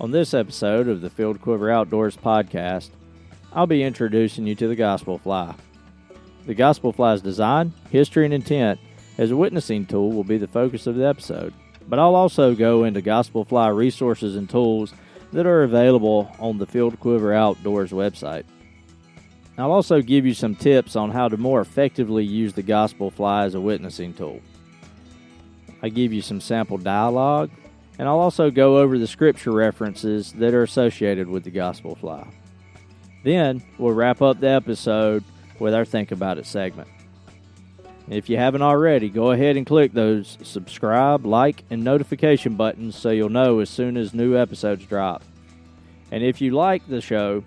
On this episode of the Filled Quiver Outdoors podcast, I'll be introducing you to the Gospel Fly. The Gospel Fly's design, history, and intent as a witnessing tool will be the focus of the episode, but I'll also go into Gospel Fly resources and tools that are available on the Filled Quiver Outdoors website. I'll also give you some tips on how to more effectively use the Gospel Fly as a witnessing tool. I give you some sample dialogue, and I'll also go over the scripture references that are associated with the Gospel Fly. Then we'll wrap up the episode with our Think About It segment. If you haven't already, go ahead and click those subscribe, like, and notification buttons so you'll know as soon as new episodes drop. And if you like the show,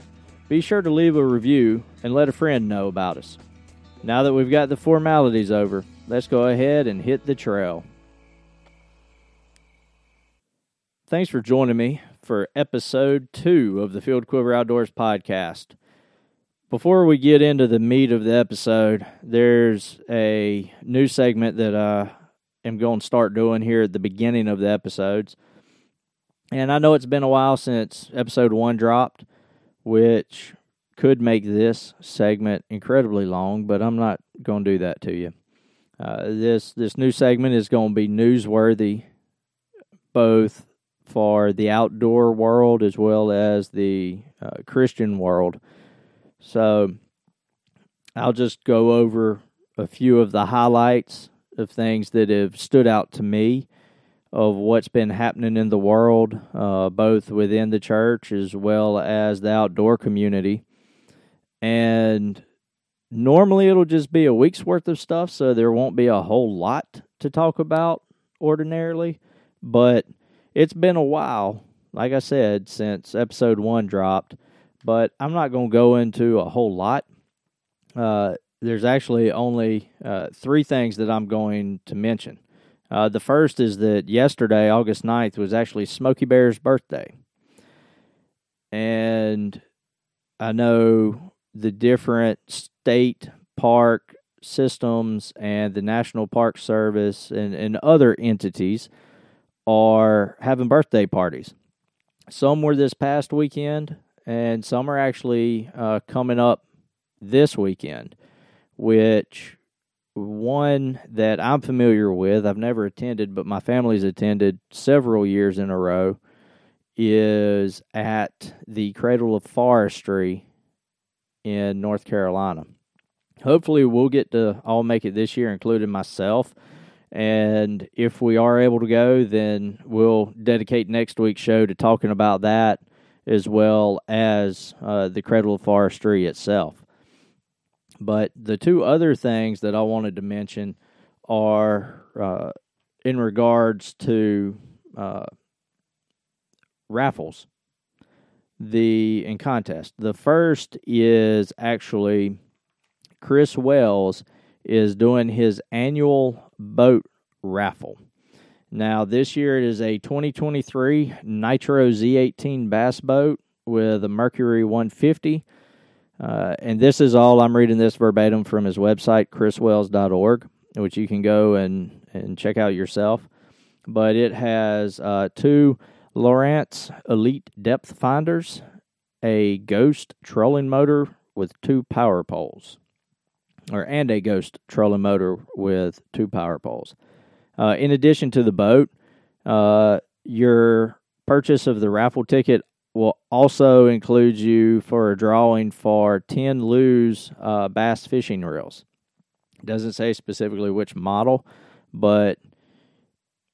be sure to leave a review and let a friend know about us. Now that we've got the formalities over, let's go ahead and hit the trail. Thanks for joining me for episode two of the Filled Quiver Outdoors podcast. Before we get into the meat of the episode, there's a new segment that I am going to start doing here at the beginning of the episodes. And I know it's been a while since episode one dropped, which could make this segment incredibly long, but I'm not going to do that to you. Uh, this this new segment is going to be newsworthy, both for the outdoor world as well as the uh, Christian world. So I'll just go over a few of the highlights of things that have stood out to me of what's been happening in the world, uh, both within the church as well as the outdoor community. And normally it'll just be a week's worth of stuff, so there won't be a whole lot to talk about ordinarily. But it's been a while, like I said, since episode one dropped but I'm not going to go into a whole lot. Uh, there's actually only uh, three things that I'm going to mention. Uh, the first is that yesterday, August 9th, was actually Smokey Bear's birthday. And I know the different state park systems and the National Park Service and, and other entities are having birthday parties. Some were this past weekend, and some are actually uh, coming up this weekend, which one that I'm familiar with, I've never attended, but my family's attended several years in a row, is at the Cradle of Forestry in North Carolina. Hopefully, we'll get to all make it this year, including myself. And if we are able to go, then we'll dedicate next week's show to talking about that as well as uh, the of Forestry itself. But the two other things that I wanted to mention are uh, in regards to uh, raffles the in contest. The first is actually Chris Wells is doing his annual boat raffle. Now, this year it is a 2023 Nitro Z18 bass boat with a Mercury 150. Uh, and this is all, I'm reading this verbatim from his website, chriswells.org, which you can go and, and check out yourself. But it has uh, two Lowrance Elite depth finders, a Ghost trolling motor with two power poles, or and a Ghost trolling motor with two power poles. Uh, in addition to the boat, uh, your purchase of the raffle ticket will also include you for a drawing for 10 Lew's uh, bass fishing reels. Doesn't say specifically which model, but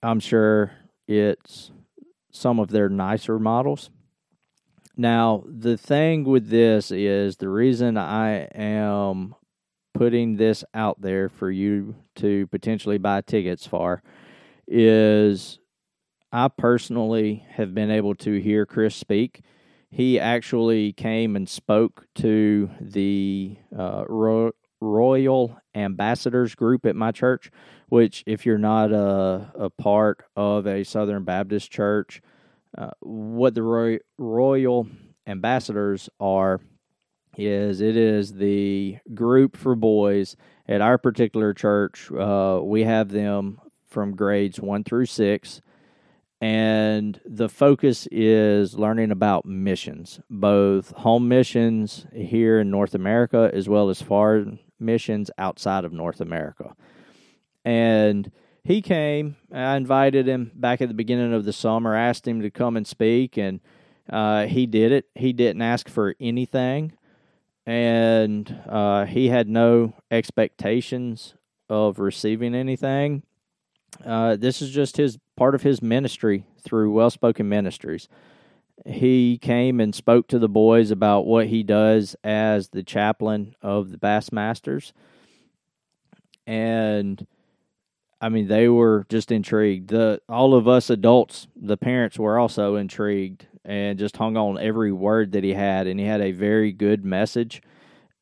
I'm sure it's some of their nicer models. Now, the thing with this is the reason I am putting this out there for you to potentially buy tickets for is I personally have been able to hear Chris speak. He actually came and spoke to the uh, Ro- Royal Ambassadors group at my church, which, if you're not a, a part of a Southern Baptist church, uh, what the Roy- Royal Ambassadors are is it is the group for boys at our particular church. Uh, we have them from grades one through six, and the focus is learning about missions, both home missions here in North America as well as foreign missions outside of North America. And he came. I invited him back at the beginning of the summer, asked him to come and speak, and uh, he did it. He didn't ask for anything, and uh, he had no expectations of receiving anything. Uh, this is just his part of his ministry through Well Spoken Ministries. He came and spoke to the boys about what he does as the chaplain of the Bassmasters. And I mean, they were just intrigued. The all of us adults, the parents were also intrigued and just hung on every word that he had. And he had a very good message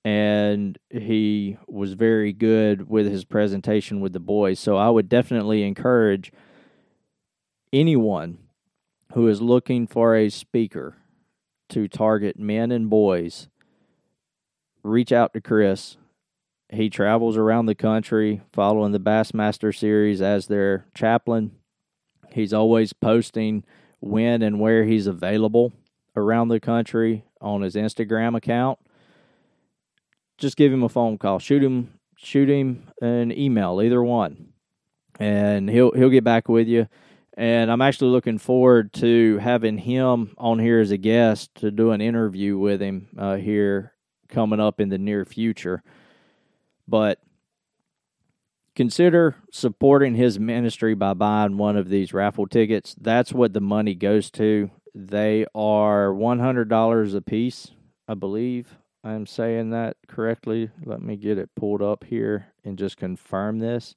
and he was very good with his presentation with the boys. So I would definitely encourage anyone who is looking for a speaker to target men and boys, reach out to Chris. He travels around the country following the Bassmaster series as their chaplain. He's always posting when and where he's available around the country on his Instagram account just give him a phone call, shoot him, shoot him an email, either one, and he'll he'll get back with you. And I'm actually looking forward to having him on here as a guest to do an interview with him uh, here coming up in the near future. But consider supporting his ministry by buying one of these raffle tickets. That's what the money goes to. They are $100 a piece, I believe. I'm saying that correctly. Let me get it pulled up here and just confirm this.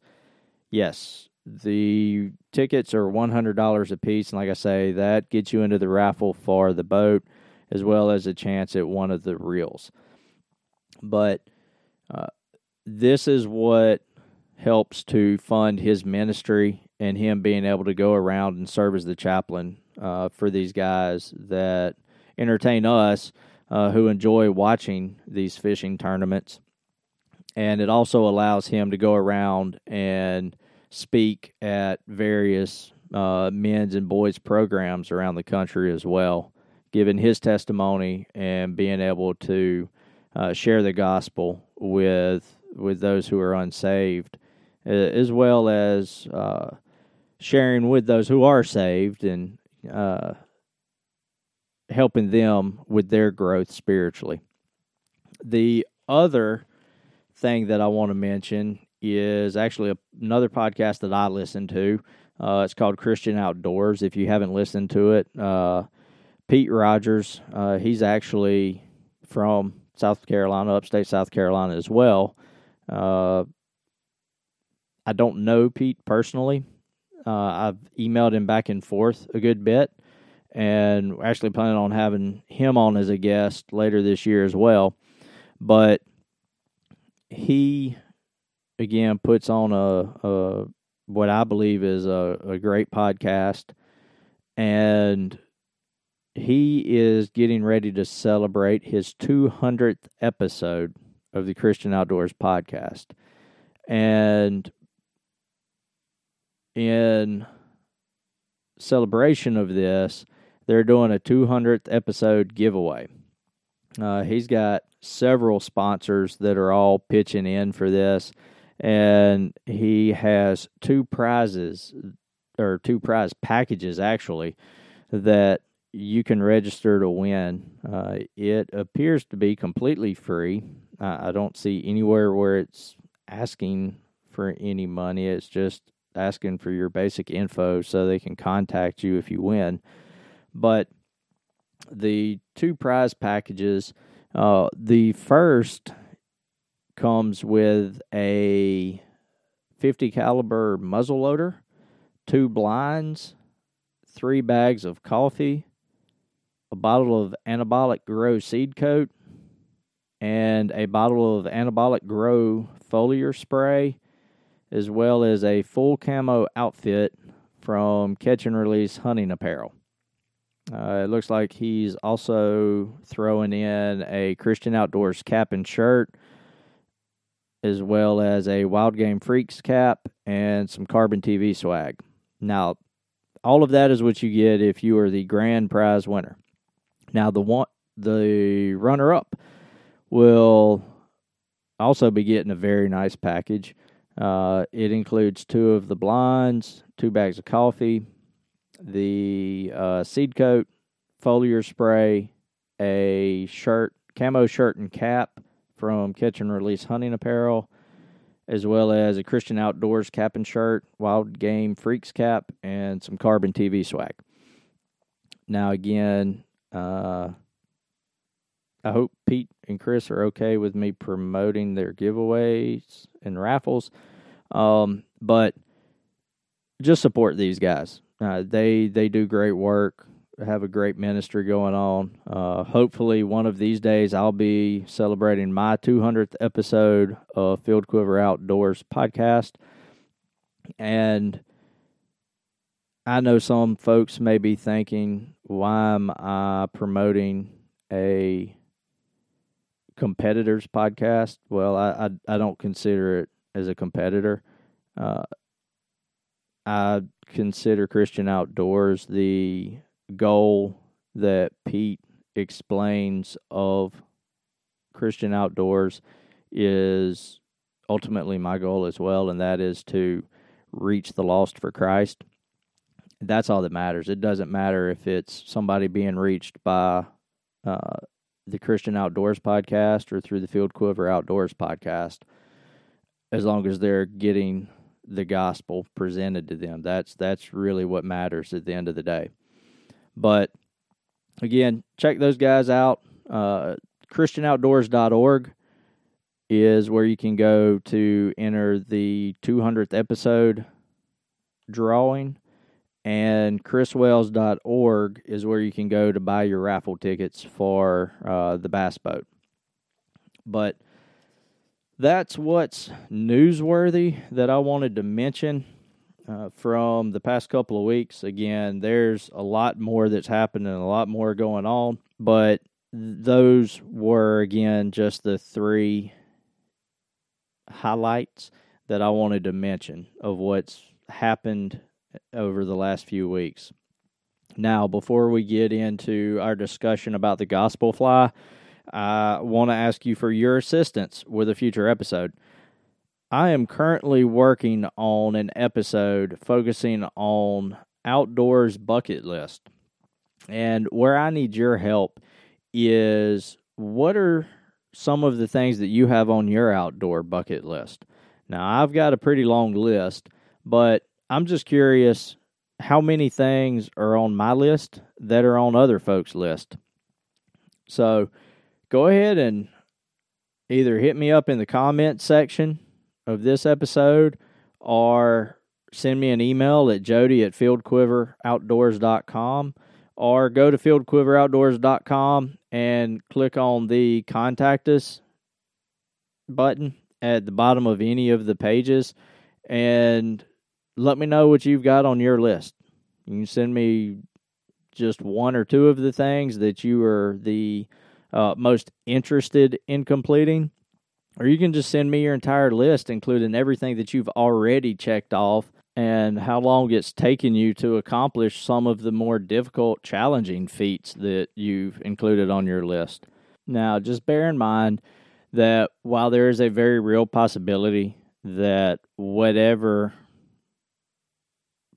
Yes, the tickets are $100 a piece. And like I say, that gets you into the raffle for the boat as well as a chance at one of the reels. But uh, this is what helps to fund his ministry and him being able to go around and serve as the chaplain uh, for these guys that entertain us uh, who enjoy watching these fishing tournaments. And it also allows him to go around and speak at various uh, men's and boys programs around the country as well, giving his testimony and being able to uh, share the gospel with with those who are unsaved, as well as uh, sharing with those who are saved and uh, helping them with their growth spiritually. The other thing that I want to mention is actually a, another podcast that I listen to. Uh, it's called Christian Outdoors. If you haven't listened to it, uh, Pete Rogers, uh, he's actually from South Carolina, upstate South Carolina as well. I don't know Pete personally. Uh, I've emailed him back and forth a good bit and we're actually planning on having him on as a guest later this year as well. But he again puts on a, a what I believe is a, a great podcast, and he is getting ready to celebrate his 200th episode of the Christian Outdoors podcast. And in celebration of this, they're doing a 200th episode giveaway. Uh, he's got several sponsors that are all pitching in for this, and he has two prizes or two prize packages actually that you can register to win. Uh, it appears to be completely free. I don't see anywhere where it's asking for any money. It's just asking for your basic info so they can contact you if you win. But the two prize packages, uh, the first comes with a 50 caliber muzzle loader, two blinds, three bags of coffee, a bottle of anabolic grow seed coat, and a bottle of anabolic grow foliar spray, as well as a full camo outfit from Catch and Release Hunting Apparel. Uh, it looks like he's also throwing in a Christian Outdoors cap and shirt, as well as a Wild Game Freaks cap and some Carbon TV swag. Now, all of that is what you get if you are the grand prize winner. Now the one the runner up will also be getting a very nice package. Uh, it includes two of the blinds, two bags of coffee, the uh, seed coat, foliar spray, a shirt, camo shirt and cap from Catch and Release Hunting Apparel, as well as a Christian Outdoors cap and shirt, Wild Game Freaks cap, and some Carbon TV swag. Now, again, uh, I hope Pete and Chris are okay with me promoting their giveaways and raffles. Um, but just support these guys. Uh, they they do great work. Have a great ministry going on. Uh, hopefully, one of these days, I'll be celebrating my 200th episode of Filled Quiver Outdoors podcast. And I know some folks may be thinking, why am I promoting a competitors podcast. Well, I, I, I don't consider it as a competitor. Uh, I consider Christian Outdoors the goal that Pete explains of Christian Outdoors is ultimately my goal as well, and that is to reach the lost for Christ. That's all that matters. It doesn't matter if it's somebody being reached by uh, the Christian Outdoors podcast or through the Filled Quiver Outdoors podcast, as long as they're getting the gospel presented to them. That's that's really what matters at the end of the day. But again, check those guys out. Uh, ChristianOutdoors.org is where you can go to enter the 200th episode drawing and chriswells.org is where you can go to buy your raffle tickets for uh, the bass boat. But that's what's newsworthy that I wanted to mention uh, from the past couple of weeks. Again, there's a lot more that's happening, a lot more going on, but those were, again, just the three highlights that I wanted to mention of what's happened over the last few weeks. Now, before we get into our discussion about the gospel fly, I want to ask you for your assistance with a future episode. I am currently working on an episode focusing on outdoors bucket list. And where I need your help is what are some of the things that you have on your outdoor bucket list? Now, I've got a pretty long list, but I'm just curious how many things are on my list that are on other folks' list. So go ahead and either hit me up in the comment section of this episode or send me an email at jody at filledquiveroutdoors.com or go to filledquiveroutdoors.com and click on the contact us button at the bottom of any of the pages and let me know what you've got on your list. You can send me just one or two of the things that you are the uh, most interested in completing, or you can just send me your entire list, including everything that you've already checked off and how long it's taken you to accomplish some of the more difficult, challenging feats that you've included on your list. Now, just bear in mind that while there is a very real possibility that whatever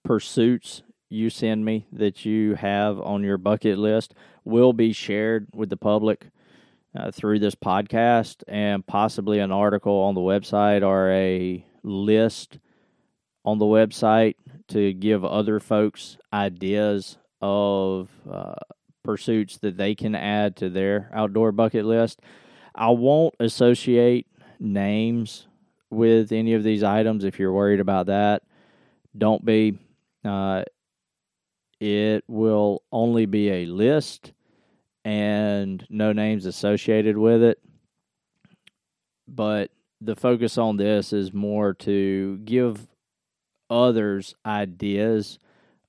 pursuits you send me that you have on your bucket list will be shared with the public uh, through this podcast and possibly an article on the website or a list on the website to give other folks ideas of uh, pursuits that they can add to their outdoor bucket list. I won't associate names with any of these items if you're worried about that. Don't be. Uh, it will only be a list and no names associated with it. But the focus on this is more to give others ideas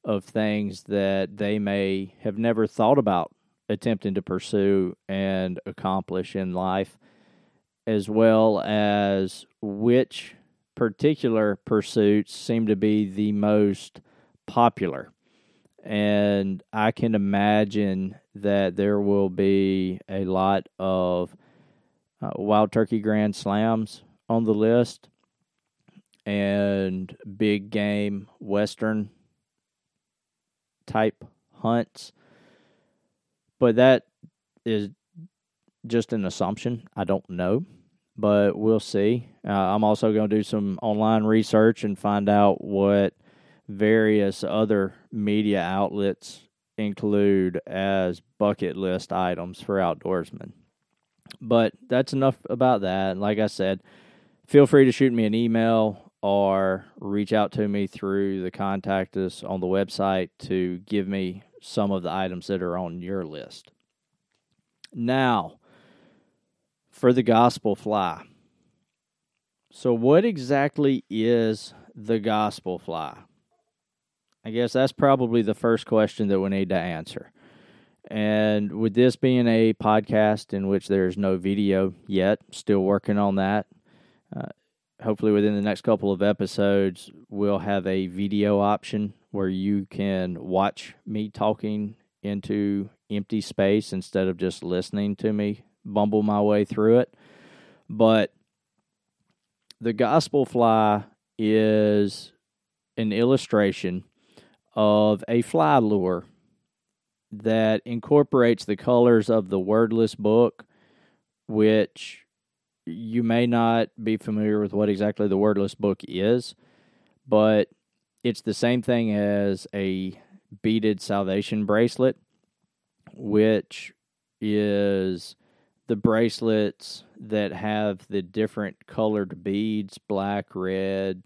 of things that they may have never thought about attempting to pursue and accomplish in life, as well as which particular pursuits seem to be the most popular. and I can imagine that there will be a lot of uh, Wild Turkey Grand Slams on the list and big game Western type hunts. But that is just an assumption. I don't know, but we'll see. Uh, I'm also going to do some online research and find out what various other media outlets include as bucket list items for outdoorsmen. But that's enough about that. Like I said, feel free to shoot me an email or reach out to me through the contact us on the website to give me some of the items that are on your list. Now, for the gospel fly. So, what exactly is the gospel fly? I guess that's probably the first question that we need to answer. And with this being a podcast in which there's no video yet, still working on that. Uh, hopefully, within the next couple of episodes, we'll have a video option where you can watch me talking into empty space instead of just listening to me bumble my way through it. But the gospel fly is an illustration of a fly lure that incorporates the colors of the wordless book, which you may not be familiar with what exactly the wordless book is, but it's the same thing as a beaded salvation bracelet, which is the bracelets that have the different colored beads black, red,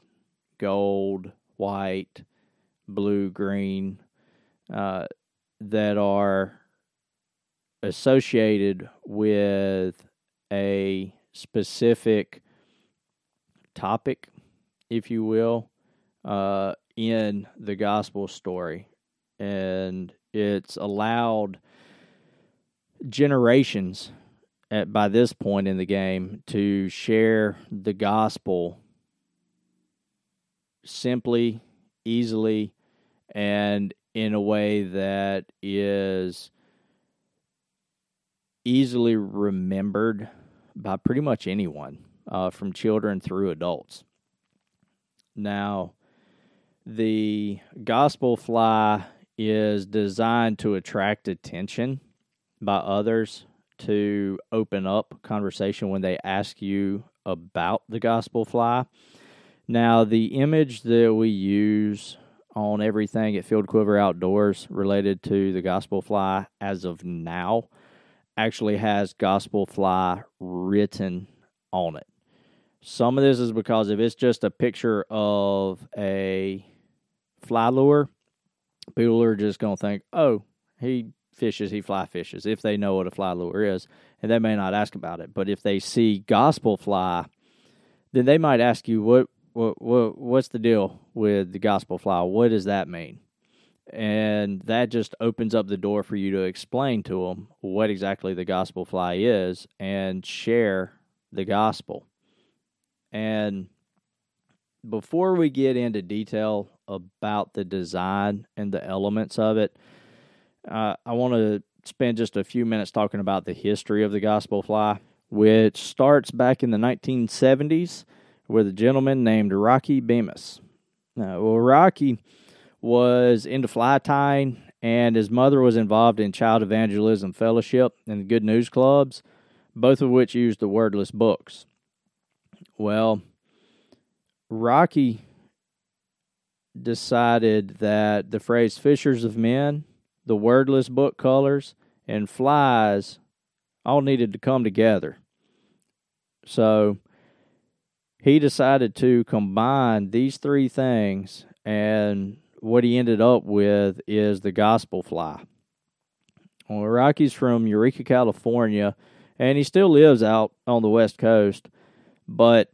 gold, white, blue, green uh, that are associated with a specific topic, if you will, uh, in the gospel story. And it's allowed generations at by this point in the game to share the gospel simply, easily, and in a way that is easily remembered by pretty much anyone, uh, from children through adults. Now, the gospel fly is designed to attract attention by others to open up conversation when they ask you about the gospel fly. Now, the image that we use on everything at Filled Quiver Outdoors related to the gospel fly as of now actually has gospel fly written on it. Some of this is because if it's just a picture of a fly lure, people are just going to think, oh, he fishes, he fly fishes, if they know what a fly lure is. And they may not ask about it. But if they see gospel fly, then they might ask you, what, what, what what's the deal with the gospel fly? What does that mean? And that just opens up the door for you to explain to them what exactly the gospel fly is and share the gospel. And before we get into detail about the design and the elements of it, uh, I want to spend just a few minutes talking about the history of the gospel fly, which starts back in the 1970s with a gentleman named Rocky Bemis. Now, well, Rocky was into fly tying, and his mother was involved in Child Evangelism Fellowship and Good News Clubs, both of which used the wordless books. Well, Rocky decided that the phrase fishers of men the wordless book colors, and flies all needed to come together. So he decided to combine these three things, and what he ended up with is the gospel fly. Well, Rocky's from Eureka, California, and he still lives out on the West Coast, but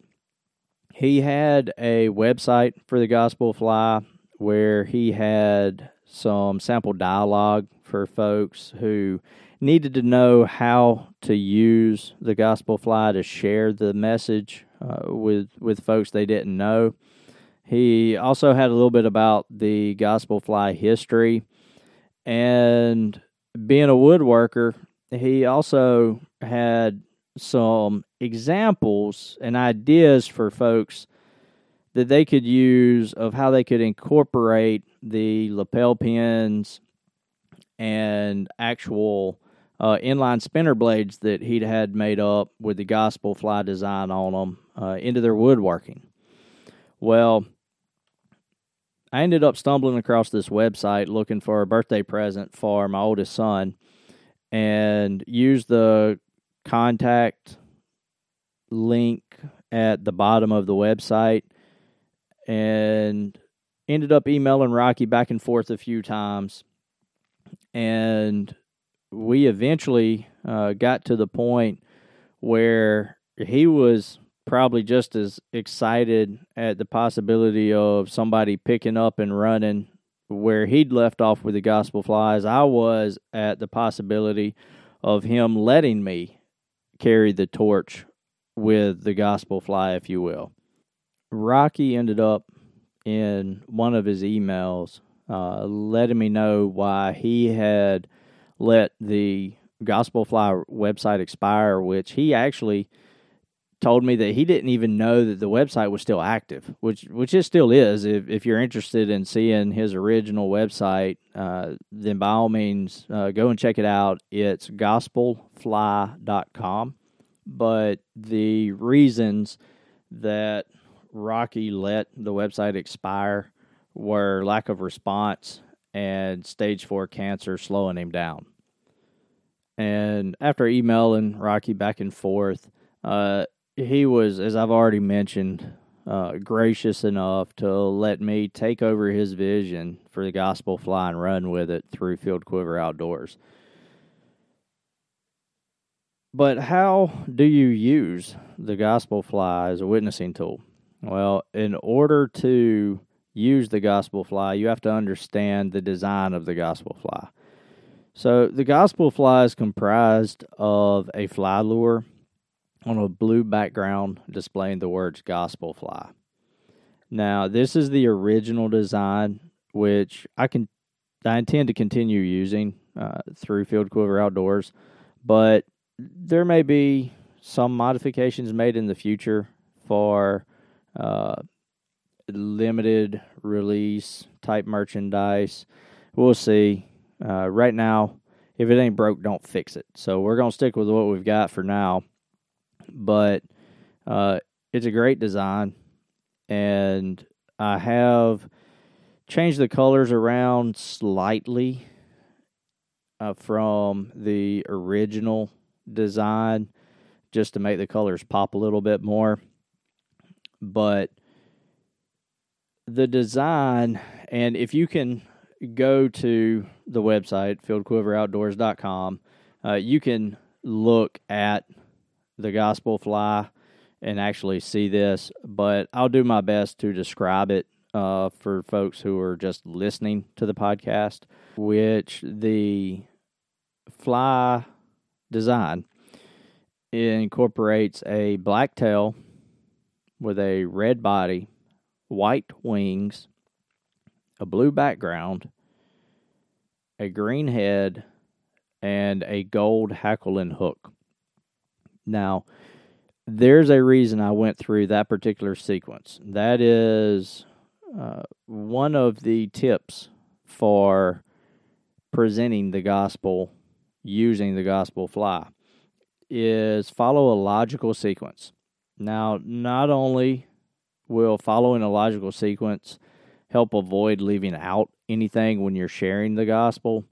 he had a website for the gospel fly where he had some sample dialogue for folks who needed to know how to use the gospel fly to share the message uh, with with folks they didn't know. He also had a little bit about the gospel fly history And being a woodworker, he also had some examples and ideas for folks that they could use of how they could incorporate the lapel pins and actual uh, inline spinner blades that he'd had made up with the gospel fly design on them uh, into their woodworking. Well, I ended up stumbling across this website looking for a birthday present for my oldest son and used the contact link at the bottom of the website and ended up emailing Rocky back and forth a few times. And we eventually uh, got to the point where he was probably just as excited at the possibility of somebody picking up and running where he'd left off with the gospel fly as I was at the possibility of him letting me carry the torch with the gospel fly, if you will. Rocky ended up in one of his emails uh, letting me know why he had let the Gospel Fly website expire, which he actually told me that he didn't even know that the website was still active, which which it still is. If if you're interested in seeing his original website, uh, then by all means uh, go and check it out. It's gospelfly.com. But the reasons that Rocky let the website expire were lack of response and stage four cancer slowing him down. And after emailing Rocky back and forth, uh, he was, as I've already mentioned, uh, gracious enough to let me take over his vision for the gospel fly and run with it through Filled Quiver Outdoors. But how do you use the gospel fly as a witnessing tool? Well, in order to use the gospel fly, you have to understand the design of the gospel fly. So, the gospel fly is comprised of a fly lure on a blue background displaying the words gospel fly. Now, this is the original design, which I can I intend to continue using uh, through Filled Quiver Outdoors, but there may be some modifications made in the future for uh, limited release type merchandise. We'll see. Uh, right now, if it ain't broke, don't fix it. So we're gonna stick with what we've got for now. But uh, it's a great design, and I have changed the colors around slightly uh, from the original design, just to make the colors pop a little bit more. But the design, and if you can go to the website, filledquiveroutdoors.com, uh, you can look at the gospel fly and actually see this, but I'll do my best to describe it uh, for folks who are just listening to the podcast, which the fly design incorporates a black tail with a red body white wings, a blue background, a green head, and a gold hackle and hook. Now, there's a reason I went through that particular sequence. That is uh, one of the tips for presenting the gospel using the gospel fly is follow a logical sequence. Now, not only will following a logical sequence help avoid leaving out anything when you're sharing the gospel,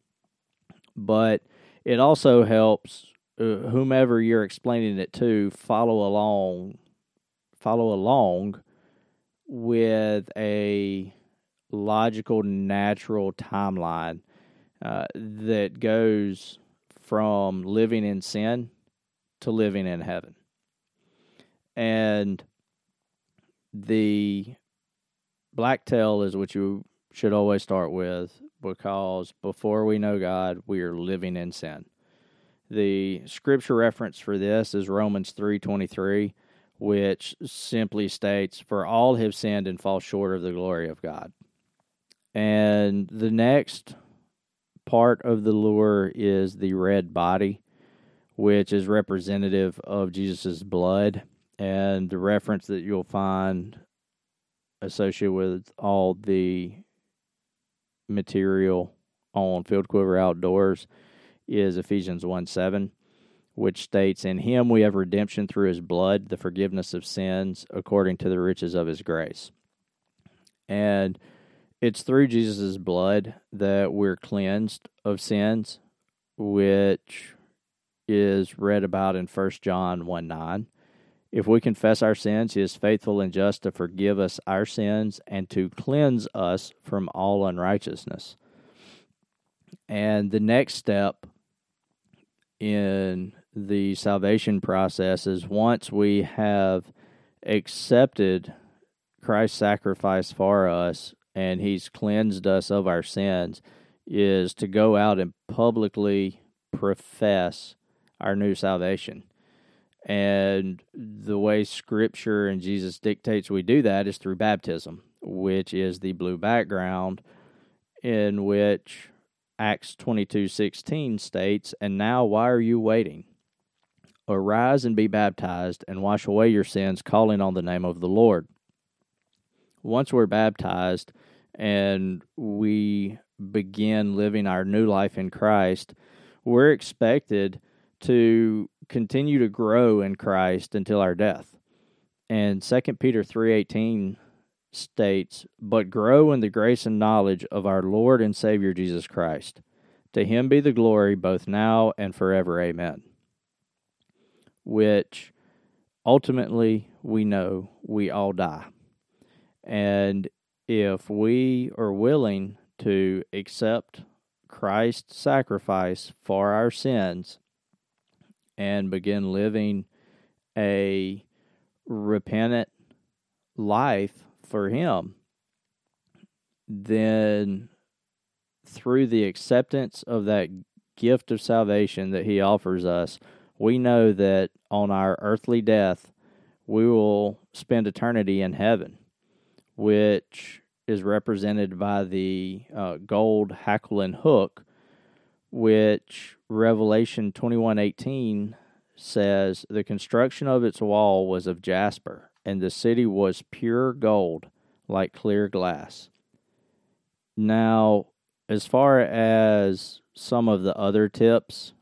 but it also helps uh, whomever you're explaining it to follow along follow along with a logical natural timeline uh, that goes from living in sin to living in heaven. And the blacktail is what you should always start with because before we know God, we are living in sin. The scripture reference for this is Romans 3:23, which simply states, "For all have sinned and fall short of the glory of God." And the next part of the lure is the red body, which is representative of Jesus' blood. And the reference that you'll find associated with all the material on Filled Quiver Outdoors is Ephesians 1 7, which states, In him we have redemption through his blood, the forgiveness of sins, according to the riches of his grace. And it's through Jesus' blood that we're cleansed of sins, which is read about in 1 John 1 9. If we confess our sins, he is faithful and just to forgive us our sins and to cleanse us from all unrighteousness. And the next step in the salvation process is once we have accepted Christ's sacrifice for us and he's cleansed us of our sins, is to go out and publicly profess our new salvation. And the way Scripture and Jesus dictates we do that is through baptism, which is the blue background in which Acts 22:16 states, "And now why are you waiting? Arise and be baptized and wash away your sins, calling on the name of the Lord." Once we're baptized and we begin living our new life in Christ, we're expected to continue to grow in Christ until our death. And 2 Peter 3:18 states, "But grow in the grace and knowledge of our Lord and Savior Jesus Christ. To him be the glory both now and forever. Amen." Which ultimately we know we all die. And if we are willing to accept Christ's sacrifice for our sins and begin living a repentant life for Him, then through the acceptance of that gift of salvation that He offers us, we know that on our earthly death, we will spend eternity in heaven, which is represented by the uh, gold hackle and hook, which Revelation twenty one eighteen says the construction of its wall was of jasper, and the city was pure gold, like clear glass. Now, as far as some of the other tips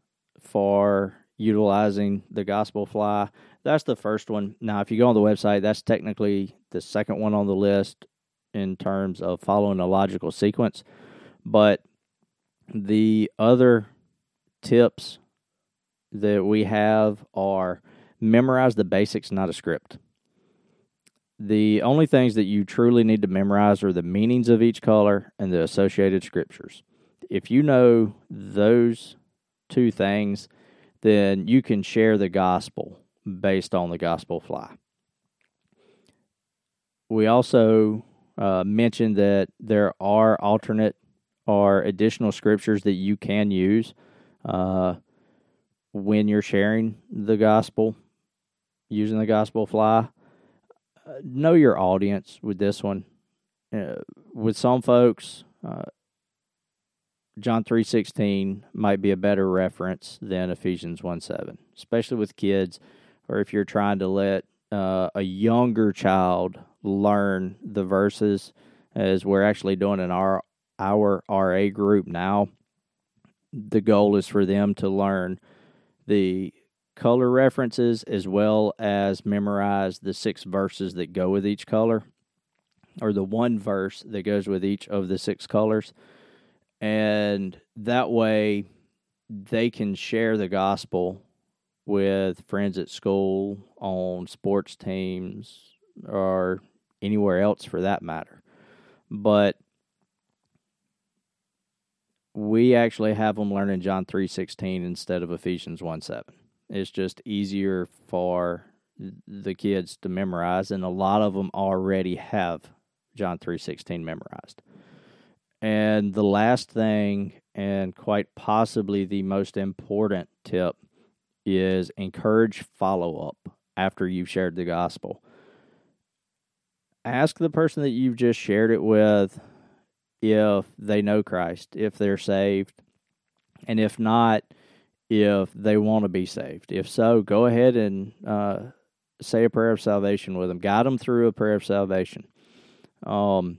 for utilizing the gospel fly, that's the first one. Now, if you go on the website, that's technically the second one on the list in terms of following a logical sequence. But the other tips that we have are memorize the basics, not a script. The only things that you truly need to memorize are the meanings of each color and the associated scriptures. If you know those two things, then you can share the gospel based on the gospel fly. We also uh, mentioned that there are alternate or additional scriptures that you can use uh, when you're sharing the gospel, using the gospel fly. Uh, know your audience with this one. Uh, with some folks, uh, John three sixteen might be a better reference than Ephesians one seven, especially with kids, or if you're trying to let uh, a younger child learn the verses as we're actually doing in our our RA group now. The goal is for them to learn the color references as well as memorize the six verses that go with each color or the one verse that goes with each of the six colors. And that way they can share the gospel with friends at school, on sports teams, or anywhere else for that matter. But we actually have them learning John 3:16 instead of Ephesians 1:7. It's just easier for the kids to memorize and a lot of them already have John 3:16 memorized. And the last thing and quite possibly the most important tip is encourage follow up after you've shared the gospel ask the person that you've just shared it with if they know Christ, if they're saved, And if not, if they want to be saved. If so, go ahead and uh, say a prayer of salvation with them. Guide them through a prayer of salvation. Um,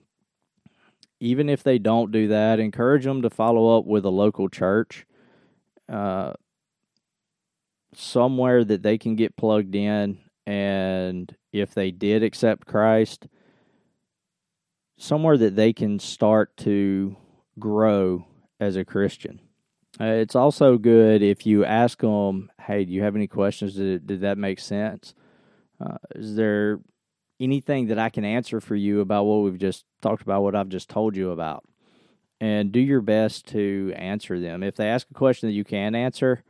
even if they don't do that, encourage them to follow up with a local church, uh, somewhere that they can get plugged in. And if they did accept Christ, somewhere that they can start to grow as a Christian. Uh, it's also good if you ask them, "Hey, do you have any questions? Did, did that make sense? Uh, is there anything that I can answer for you about what we've just talked about, what I've just told you about?" And do your best to answer them. If they ask a question that you can answer,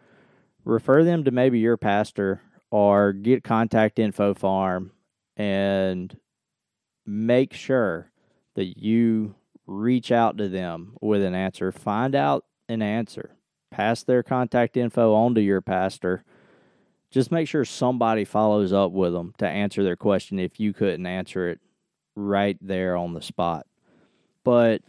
refer them to maybe your pastor or get contact info farm and make sure that you reach out to them with an answer. Find out an answer. Pass their contact info on to your pastor. Just make sure somebody follows up with them to answer their question if you couldn't answer it right there on the spot. But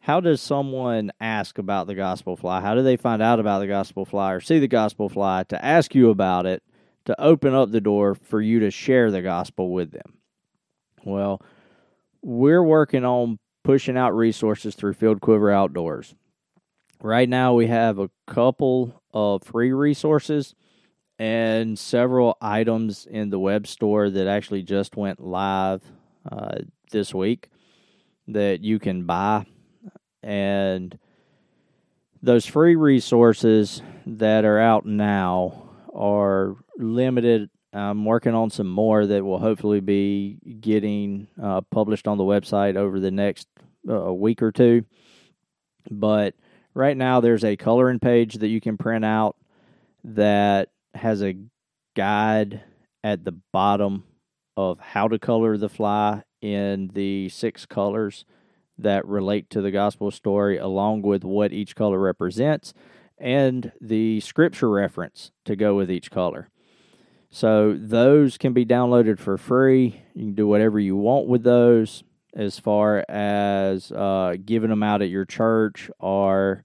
how does someone ask about the gospel fly? How do they find out about the gospel fly or see the gospel fly to ask you about it, to open up the door for you to share the gospel with them? Well, we're working on pushing out resources through Filled Quiver Outdoors. Right now, we have a couple of free resources and several items in the web store that actually just went live uh, this week that you can buy. And those free resources that are out now are limited. I'm working on some more that will hopefully be getting uh, published on the website over the next uh, week or two. But right now there's a coloring page that you can print out that has a guide at the bottom of how to color the fly in the six colors that relate to the gospel story, along with what each color represents and the scripture reference to go with each color. So those can be downloaded for free. You can do whatever you want with those as far as uh, giving them out at your church or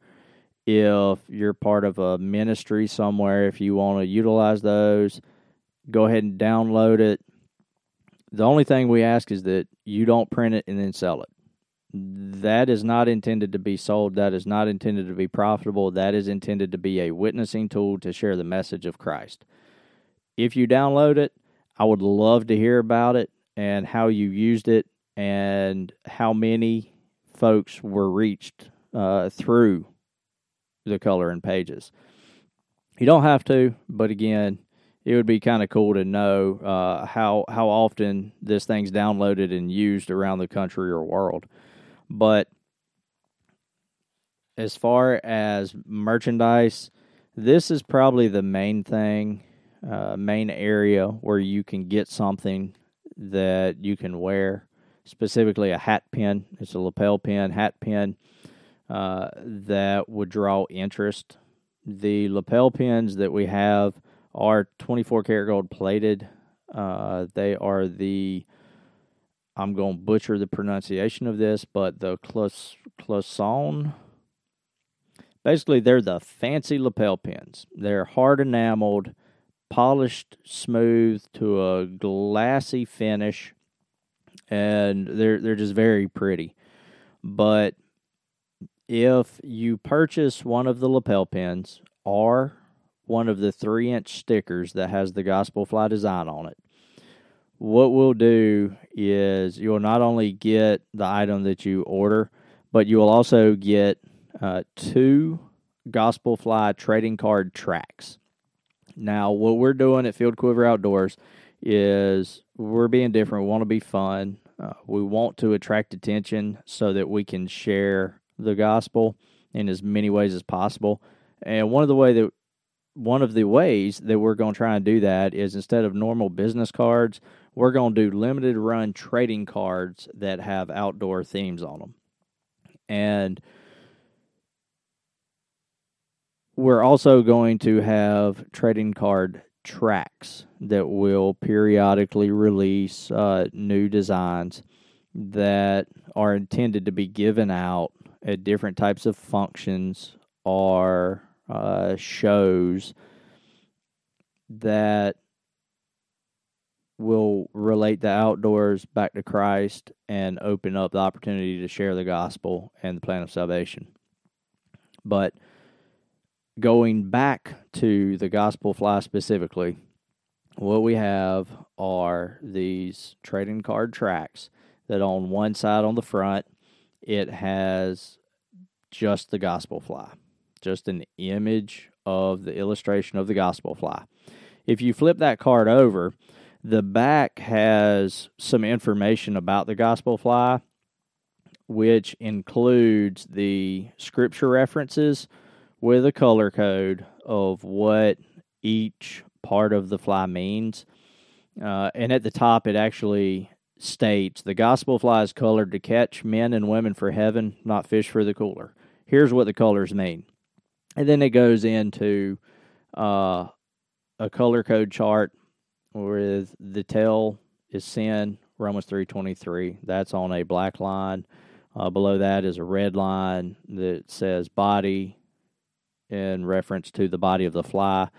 if you're part of a ministry somewhere, if you want to utilize those, go ahead and download it. The only thing we ask is that you don't print it and then sell it. That is not intended to be sold. That is not intended to be profitable. That is intended to be a witnessing tool to share the message of Christ. If you download it, I would love to hear about it and how you used it and how many folks were reached uh, through the color and pages. You don't have to, but again, it would be kind of cool to know uh, how how often this thing's downloaded and used around the country or world. But as far as merchandise, this is probably the main thing, uh, main area where you can get something that you can wear specifically a hat pin. It's a lapel pin, hat pin uh, that would draw interest. The lapel pins that we have are 24 karat gold plated. Uh, they are the, I'm going to butcher the pronunciation of this, but the Cloisonne. Basically, they're the fancy lapel pins. They're hard enameled, polished smooth to a glassy finish and they're they're just very pretty. But if you purchase one of the lapel pins or one of the three inch stickers that has the gospel fly design on it, what we'll do is you'll not only get the item that you order, but you will also get uh, two gospel fly trading card tracks. Now, what we're doing at Filled Quiver Outdoors is we're being different. We want to be fun. Uh, we want to attract attention so that we can share the gospel in as many ways as possible. And one of the way that one of the ways that we're going to try and do that is instead of normal business cards, we're going to do limited run trading cards that have outdoor themes on them. And we're also going to have trading card tracks that will periodically release uh, new designs that are intended to be given out at different types of functions or uh, shows that will relate the outdoors back to Christ and open up the opportunity to share the gospel and the plan of salvation. But going back to the gospel fly specifically, what we have are these trading card tracks that on one side on the front it has just the gospel fly, just an image of the illustration of the gospel fly. If you flip that card over, the back has some information about the gospel fly, which includes the scripture references with a color code of what each part of the fly means. Uh, and at the top, it actually states the gospel fly is colored to catch men and women for heaven, not fish for the cooler. Here's what the colors mean. And then it goes into uh, a color code chart with the tail is sin, Romans 3.23. That's on a black line. Uh, below that is a red line that says body in reference to the body of the fly.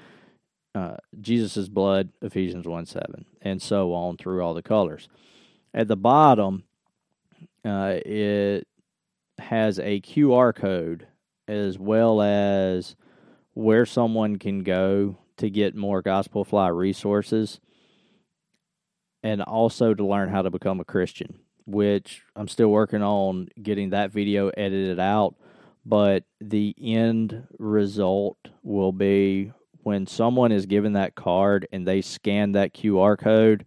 Uh, Jesus' blood, Ephesians 1 7, and so on through all the colors. At the bottom, uh, it has a QR code as well as where someone can go to get more Gospel Fly resources and also to learn how to become a Christian, which I'm still working on getting that video edited out. But the end result will be when someone is given that card and they scan that QR code,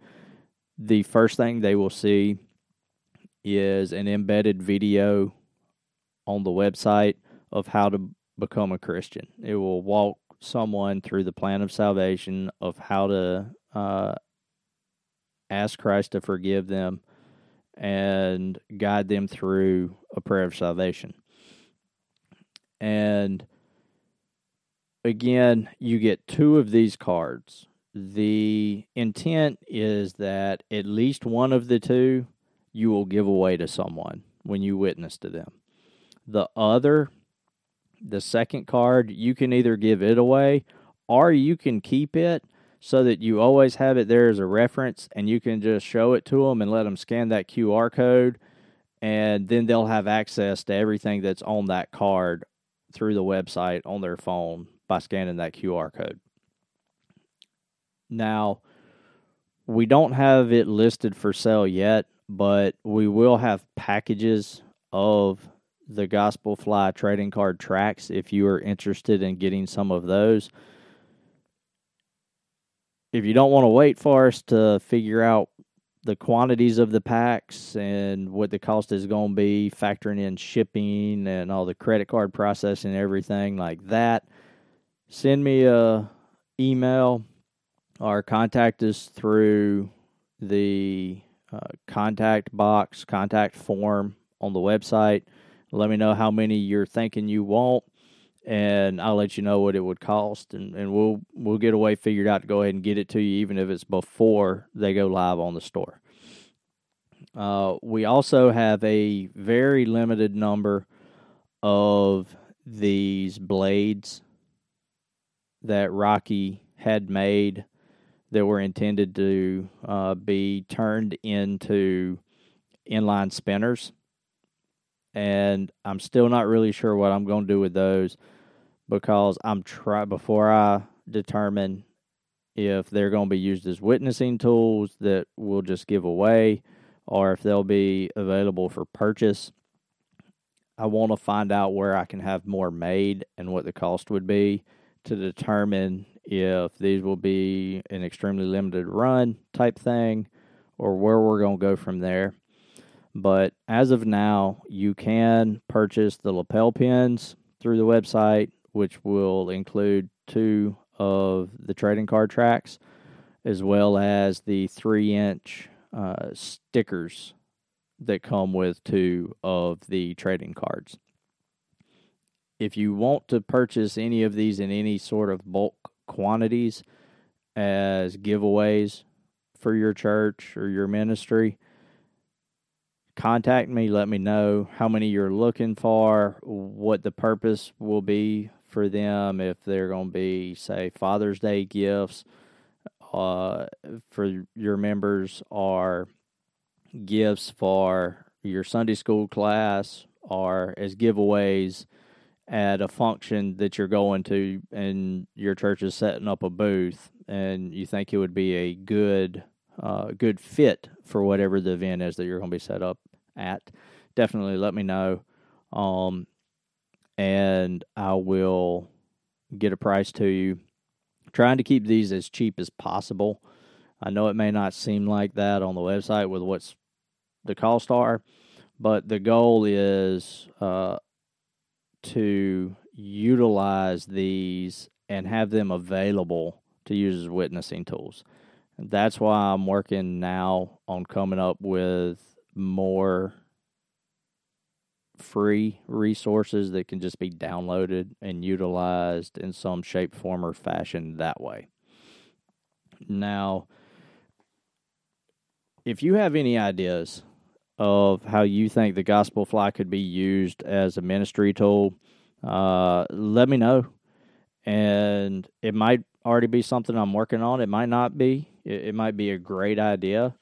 the first thing they will see is an embedded video on the website of how to become a Christian. It will walk someone through the plan of salvation of how to uh, ask Christ to forgive them and guide them through a prayer of salvation. And again, you get two of these cards. The intent is that at least one of the two you will give away to someone when you witness to them. The other, the second card, you can either give it away or you can keep it so that you always have it there as a reference and you can just show it to them and let them scan that QR code and then they'll have access to everything that's on that card through the website on their phone by scanning that QR code. Now, we don't have it listed for sale yet, but we will have packages of the Gospel Fly trading card tracks if you are interested in getting some of those if you don't want to wait for us to figure out the quantities of the packs and what the cost is going to be, factoring in shipping and all the credit card processing everything like that, send me a email or contact us through the uh, contact box, contact form on the website. Let me know how many you're thinking you want and I'll let you know what it would cost, and, and we'll we'll get a way figured out to go ahead and get it to you, even if it's before they go live on the store. Uh, we also have a very limited number of these blades that Rocky had made that were intended to uh, be turned into inline spinners. And I'm still not really sure what I'm going to do with those because I'm try before I determine if they're going to be used as witnessing tools that we'll just give away or if they'll be available for purchase. I want to find out where I can have more made and what the cost would be to determine if these will be an extremely limited run type thing or where we're going to go from there. But as of now, you can purchase the lapel pins through the website which will include two of the trading card tracks, as well as the three inch uh, stickers that come with two of the trading cards. If you want to purchase any of these in any sort of bulk quantities as giveaways for your church or your ministry, contact me. Let me know how many you're looking for, what the purpose will be for them, if they're going to be, say, Father's Day gifts uh, for your members, or gifts for your Sunday school class, or as giveaways at a function that you're going to and your church is setting up a booth and you think it would be a good uh, good fit for whatever the event is that you're going to be set up at, definitely let me know. Um, and I will get a price to you. Trying to keep these as cheap as possible. I know it may not seem like that on the website with what's the cost are, but the goal is uh, to utilize these and have them available to use as witnessing tools. That's why I'm working now on coming up with more free resources that can just be downloaded and utilized in some shape, form, or fashion that way. Now, if you have any ideas of how you think the gospel fly could be used as a ministry tool, uh, let me know. And it might already be something I'm working on. It might not be. It, it might be a great idea.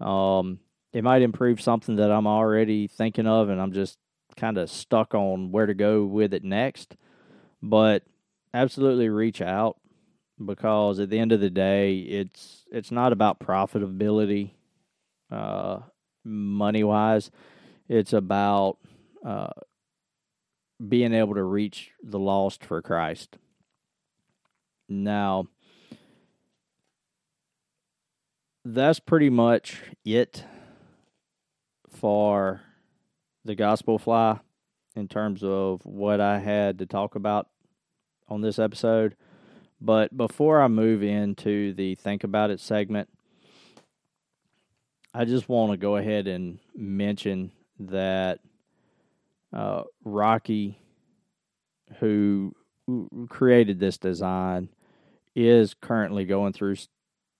Um, it might improve something that I'm already thinking of, and I'm just kind of stuck on where to go with it next. But absolutely reach out because at the end of the day, it's it's not about profitability, uh, money wise. It's about uh, being able to reach the lost for Christ. Now, that's pretty much it for the gospel fly in terms of what I had to talk about on this episode. But before I move into the think about it segment, I just want to go ahead and mention that uh, Rocky, who created this design, is currently going through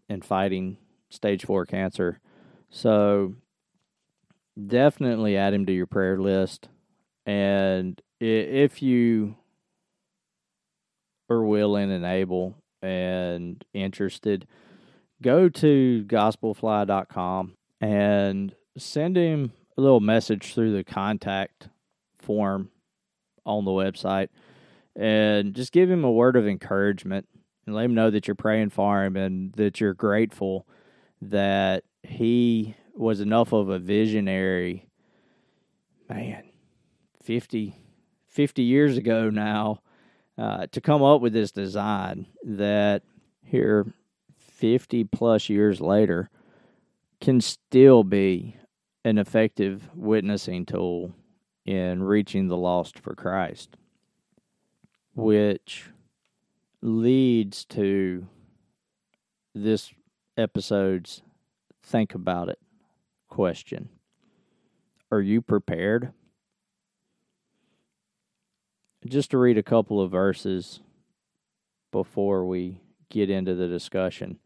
and fighting stage four cancer. So definitely add him to your prayer list. And if you are willing and able and interested, go to gospelfly.com and send him a little message through the contact form on the website and just give him a word of encouragement and let him know that you're praying for him and that you're grateful that he was enough of a visionary man 50 50 years ago now uh, to come up with this design that here 50 plus years later can still be an effective witnessing tool in reaching the lost for Christ, which leads to this episode's think about it question. Are you prepared? Just to read a couple of verses before we get into the discussion.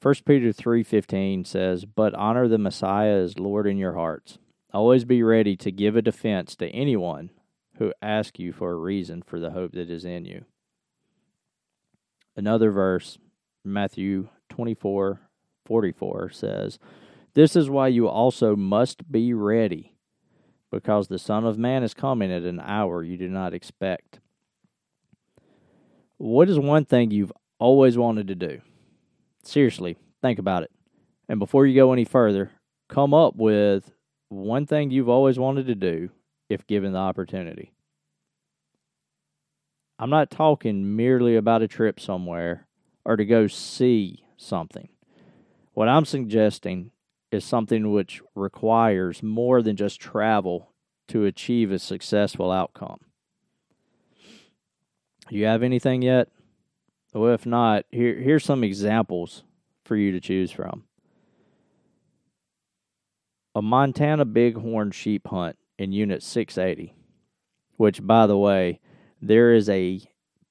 1 Peter 3:15 says, "But honor the Messiah as Lord in your hearts. Always be ready to give a defense to anyone who asks you for a reason for the hope that is in you." Another verse, Matthew 24:44 says, "This is why you also must be ready, because the Son of Man is coming at an hour you do not expect." What is one thing you've always wanted to do? Seriously, think about it. And before you go any further, come up with one thing you've always wanted to do if given the opportunity. I'm not talking merely about a trip somewhere or to go see something. What I'm suggesting is something which requires more than just travel to achieve a successful outcome. You have anything yet? Well, if not, here here's some examples for you to choose from. A Montana bighorn sheep hunt in Unit 680, which, by the way, there is a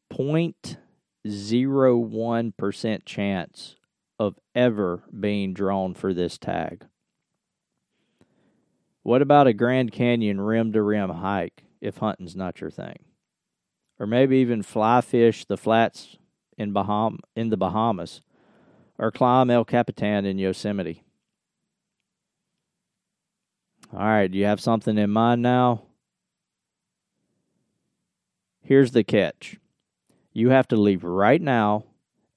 0.01% chance of ever being drawn for this tag. What about a Grand Canyon rim to rim hike if hunting's not your thing? Or maybe even fly fish the flats in Baham in the Bahamas or climb El Capitan in Yosemite. All right, you have something in mind now? Here's the catch. You have to leave right now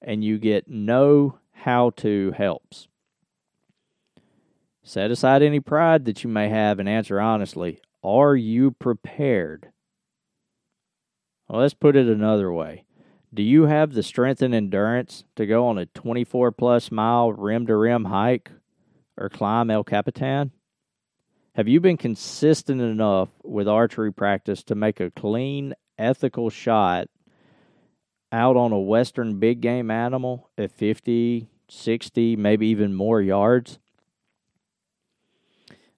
and you get no how to helps. Set aside any pride that you may have and answer honestly Are you prepared? Well, let's put it another way. Do you have the strength and endurance to go on a 24 plus mile rim to rim hike or climb El Capitan? Have you been consistent enough with archery practice to make a clean, ethical shot out on a Western big game animal at 50, 60, maybe even more yards?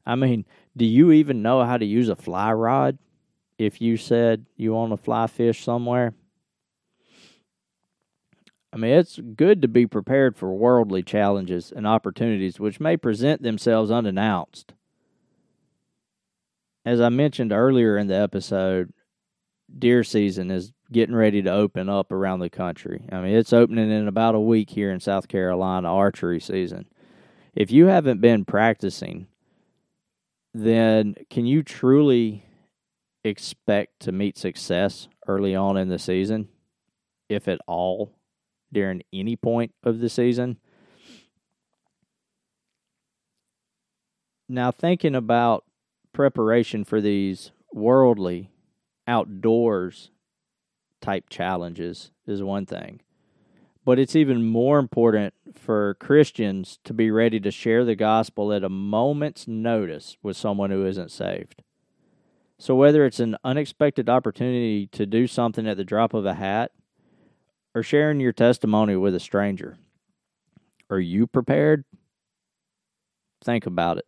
I mean, do you even know how to use a fly rod if you said you want to fly fish somewhere? I mean, it's good to be prepared for worldly challenges and opportunities which may present themselves unannounced. As I mentioned earlier in the episode, deer season is getting ready to open up around the country. I mean, it's opening in about a week here in South Carolina, archery season. If you haven't been practicing, then can you truly expect to meet success early on in the season, if at all? during any point of the season. Now, thinking about preparation for these worldly outdoors type challenges is one thing. But it's even more important for Christians to be ready to share the gospel at a moment's notice with someone who isn't saved. So, whether it's an unexpected opportunity to do something at the drop of a hat, or sharing your testimony with a stranger. Are you prepared? Think about it.